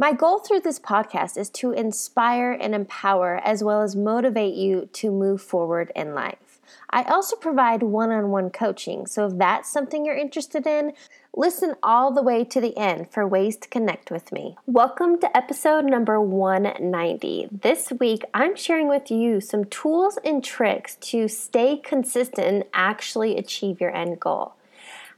My goal through this podcast is to inspire and empower as well as motivate you to move forward in life. I also provide one on one coaching, so if that's something you're interested in, listen all the way to the end for ways to connect with me. Welcome to episode number 190. This week, I'm sharing with you some tools and tricks to stay consistent and actually achieve your end goal.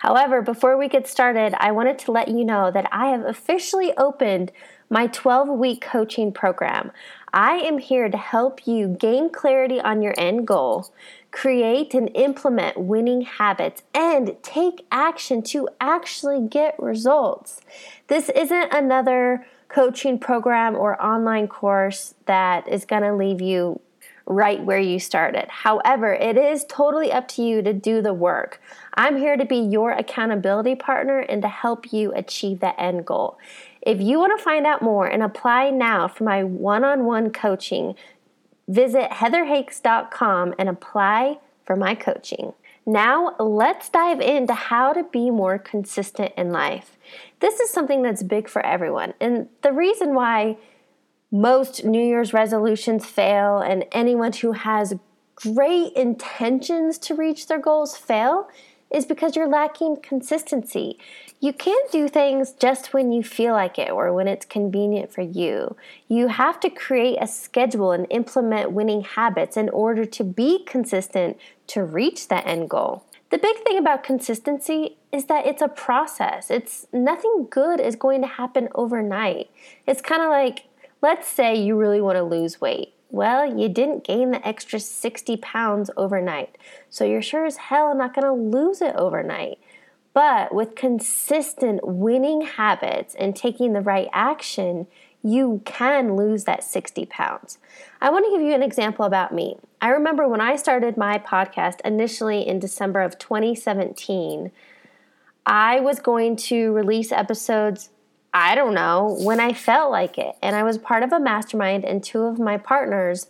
However, before we get started, I wanted to let you know that I have officially opened my 12 week coaching program. I am here to help you gain clarity on your end goal, create and implement winning habits, and take action to actually get results. This isn't another coaching program or online course that is going to leave you right where you started. However, it is totally up to you to do the work. I'm here to be your accountability partner and to help you achieve that end goal. If you want to find out more and apply now for my one on one coaching, visit heatherhakes.com and apply for my coaching. Now, let's dive into how to be more consistent in life. This is something that's big for everyone. And the reason why most New Year's resolutions fail, and anyone who has great intentions to reach their goals fail is because you're lacking consistency. You can't do things just when you feel like it or when it's convenient for you. You have to create a schedule and implement winning habits in order to be consistent to reach that end goal. The big thing about consistency is that it's a process. It's nothing good is going to happen overnight. It's kind of like Let's say you really want to lose weight. Well, you didn't gain the extra 60 pounds overnight, so you're sure as hell not to lose it overnight. But with consistent winning habits and taking the right action, you can lose that 60 pounds. I want to give you an example about me. I remember when I started my podcast initially in December of 2017, I was going to release episodes I don't know, when I felt like it. And I was part of a mastermind, and two of my partners,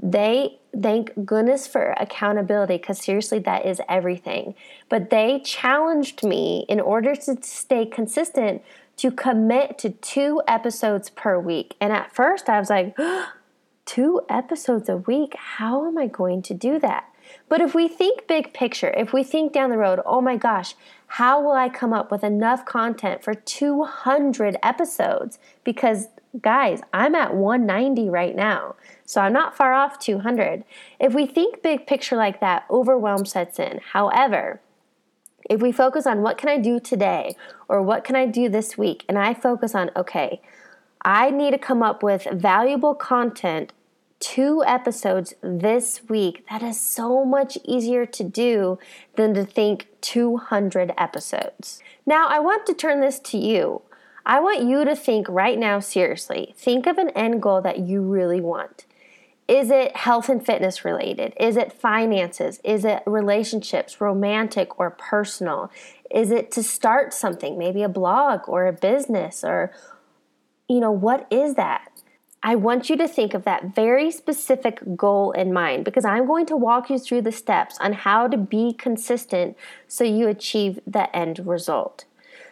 they thank goodness for accountability because seriously, that is everything. But they challenged me in order to stay consistent to commit to two episodes per week. And at first, I was like, two episodes a week? How am I going to do that? But if we think big picture, if we think down the road, oh my gosh, how will I come up with enough content for 200 episodes? Because, guys, I'm at 190 right now, so I'm not far off 200. If we think big picture like that, overwhelm sets in. However, if we focus on what can I do today or what can I do this week, and I focus on, okay, I need to come up with valuable content two episodes this week, that is so much easier to do than to think 200 episodes. Now, I want to turn this to you. I want you to think right now seriously. Think of an end goal that you really want. Is it health and fitness related? Is it finances? Is it relationships, romantic or personal? Is it to start something, maybe a blog or a business or you know, what is that? I want you to think of that very specific goal in mind because I'm going to walk you through the steps on how to be consistent so you achieve the end result.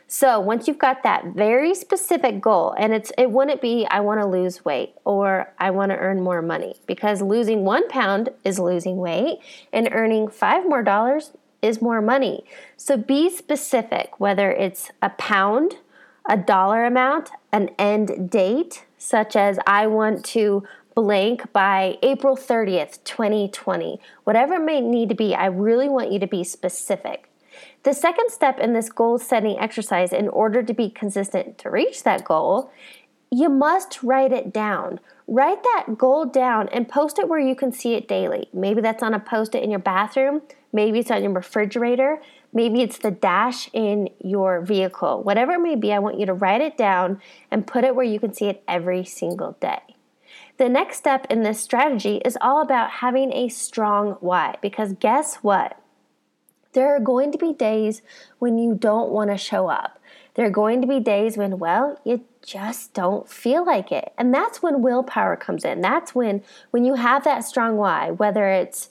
So, once you've got that very specific goal, and it's it wouldn't be I want to lose weight or I want to earn more money because losing 1 pound is losing weight and earning 5 more dollars is more money. So, be specific whether it's a pound, a dollar amount, an end date, such as I want to blank by April 30th, 2020. Whatever it may need to be, I really want you to be specific. The second step in this goal setting exercise, in order to be consistent to reach that goal, you must write it down. Write that goal down and post it where you can see it daily. Maybe that's on a post it in your bathroom, maybe it's on your refrigerator, Maybe it's the dash in your vehicle. Whatever it may be, I want you to write it down and put it where you can see it every single day. The next step in this strategy is all about having a strong why because guess what? There are going to be days when you don't want to show up. There are going to be days when, well, you just don't feel like it. And that's when willpower comes in. That's when when you have that strong why, whether it's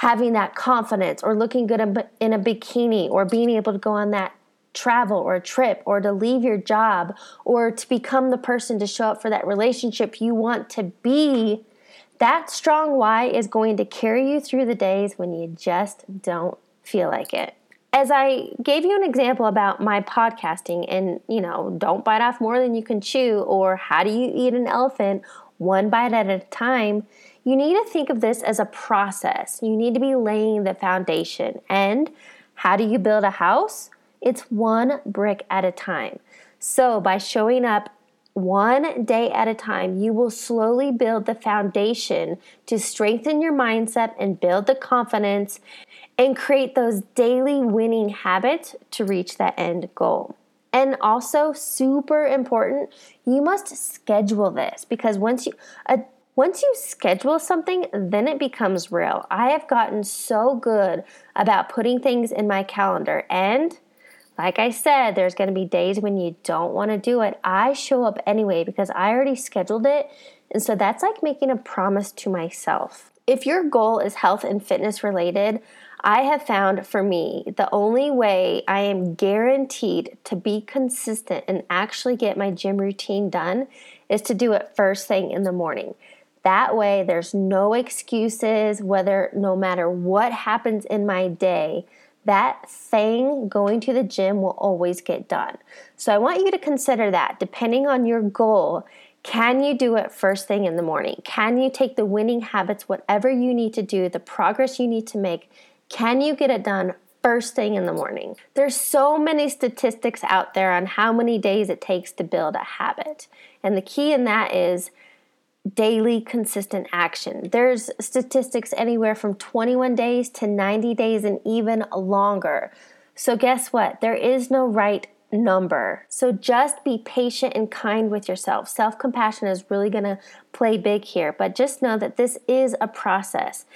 having that confidence or looking good in a bikini or being able to go on that travel or a trip or to leave your job or to become the person to show up for that relationship you want to be, that strong why is going to carry you through the days when you just don't feel like it. As I gave you an example about my podcasting and, you know, don't bite off more than you can chew or how do you eat an elephant one bite at a time, you need to think of this as a process. You need to be laying the foundation. And how do you build a house? It's one brick at a time. So, by showing up one day at a time, you will slowly build the foundation to strengthen your mindset and build the confidence and create those daily winning habits to reach that end goal. And also, super important, you must schedule this because once you, a once you schedule something, then it becomes real. I have gotten so good about putting things in my calendar and like I said, there's going to be days when you don't want to do it. I show up anyway because I already scheduled it. And so that's like making a promise to myself. If your goal is health and fitness related, I have found for me the only way I am guaranteed to be consistent and actually get my gym routine done is to do it first thing in the morning. That way, there's no excuses, whether no matter what happens in my day, that thing going to the gym will always get done. So I want you to consider that depending on your goal. Can you do it first thing in the morning? Can you take the winning habits, whatever you need to do, the progress you need to make? Can you get it done first thing in the morning? There's so many statistics out there on how many days it takes to build a habit. And the key in that is daily consistent action. There's statistics anywhere from 21 days to 90 days and even longer. So, guess what? There is no right number. So, just be patient and kind with yourself. Self compassion is really going to play big here, but just know that this is a process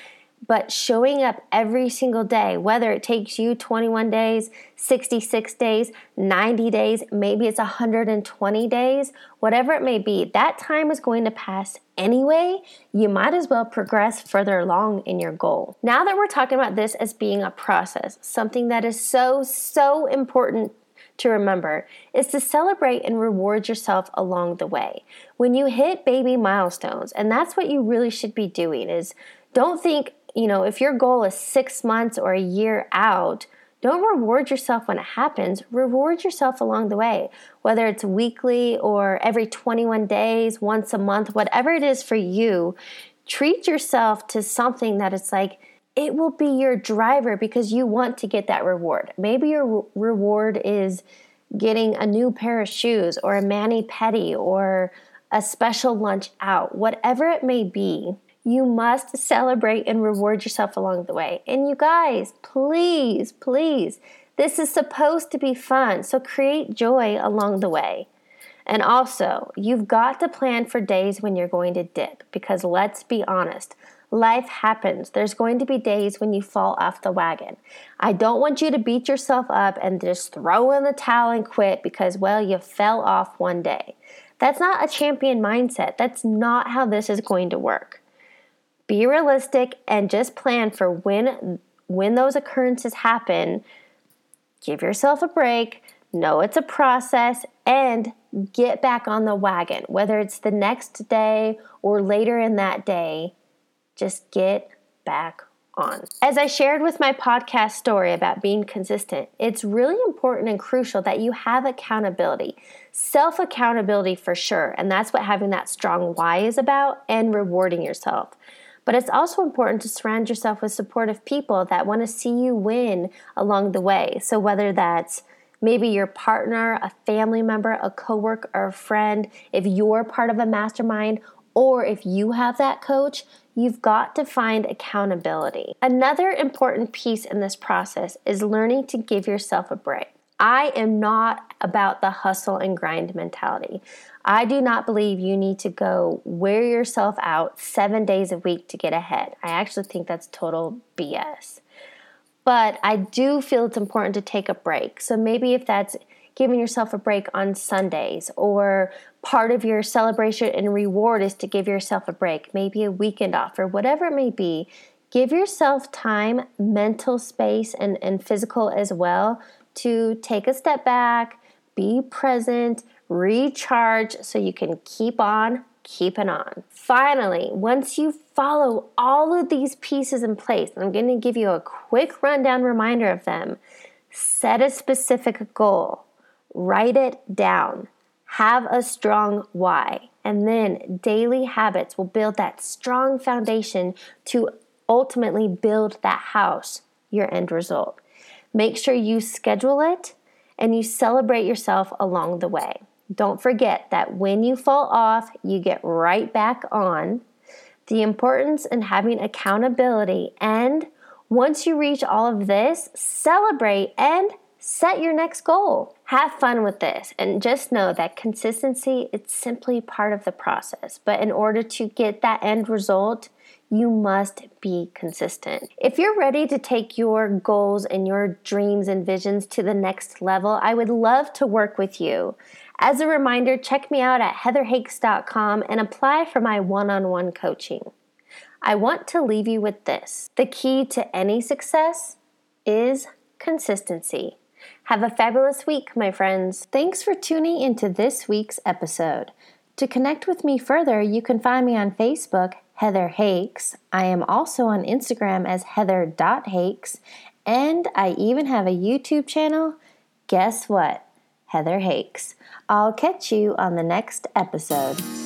but showing up every single day, whether it takes you 21 days, 66 days, 90 days, maybe it's 120 days, whatever it may be, that time is going to pass anyway. You might as well progress further along in your goal. Now that we're talking about this as being a process, something that is so, so important to remember is to celebrate and reward yourself along the way. When you hit baby milestones, and that's what you really should be doing is don't think you know, if your goal is six months or a year out, don't reward yourself when it happens. Reward yourself along the way, whether it's weekly or every 21 days, once a month, whatever it is for you. Treat yourself to something that it's like, it will be your driver because you want to get that reward. Maybe your re- reward is getting a new pair of shoes or a mani pedi or a special lunch out, whatever it may be you must celebrate and reward yourself along the way. And you guys, please, please, this is supposed to be fun. So create joy along the way. And also, you've got to plan for days when you're going to dip because let's be honest, life happens. There's going to be days when you fall off the wagon. I don't want you to beat yourself up and just throw in the towel and quit because, well, you fell off one day. That's not a champion mindset. That's not how this is going to work be realistic and just plan for when when those occurrences happen give yourself a break know it's a process and get back on the wagon whether it's the next day or later in that day just get back on. As I shared with my podcast story about being consistent, it's really important and crucial that you have accountability. Self accountability for sure, and that's what having that strong why is about and rewarding yourself. But it's also important to surround yourself with supportive people that want to see you win along the way. So whether that's maybe your partner, a family member, a coworker, or a friend, if you're part of a mastermind, or if you have that coach, you've got to find accountability. Another important piece in this process is learning to give yourself a break. I am not about the hustle and grind mentality. I do not believe you need to go wear yourself out seven days a week to get ahead. I actually think that's total BS. But I do feel it's important to take a break. So maybe if that's giving yourself a break on Sundays, or part of your celebration and reward is to give yourself a break, maybe a weekend off, or whatever it may be. Give yourself time, mental space, and, and physical as well to take a step back, be present, recharge so you can keep on keeping on. Finally, once you follow all of these pieces in place, I'm going to give you a quick rundown reminder of them. Set a specific goal, write it down, have a strong why, and then daily habits will build that strong foundation to ultimately build that house, your end result. Make sure you schedule it and you celebrate yourself along the way. Don't forget that when you fall off, you get right back on. The importance in having accountability and once you reach all of this, celebrate and set your next goal. Have fun with this and just know that consistency it's simply part of the process. But in order to get that end result, you must be consistent. If you're ready to take your goals and your dreams and visions to the next level, I would love to work with you. As a reminder, check me out at heatherhakes.com and apply for my one on one coaching. I want to leave you with this the key to any success is consistency. Have a fabulous week, my friends. Thanks for tuning into this week's episode. To connect with me further, you can find me on Facebook, Heather Hakes. I am also on Instagram as heather.hakes, and I even have a YouTube channel. Guess what? Heather Hakes. I'll catch you on the next episode.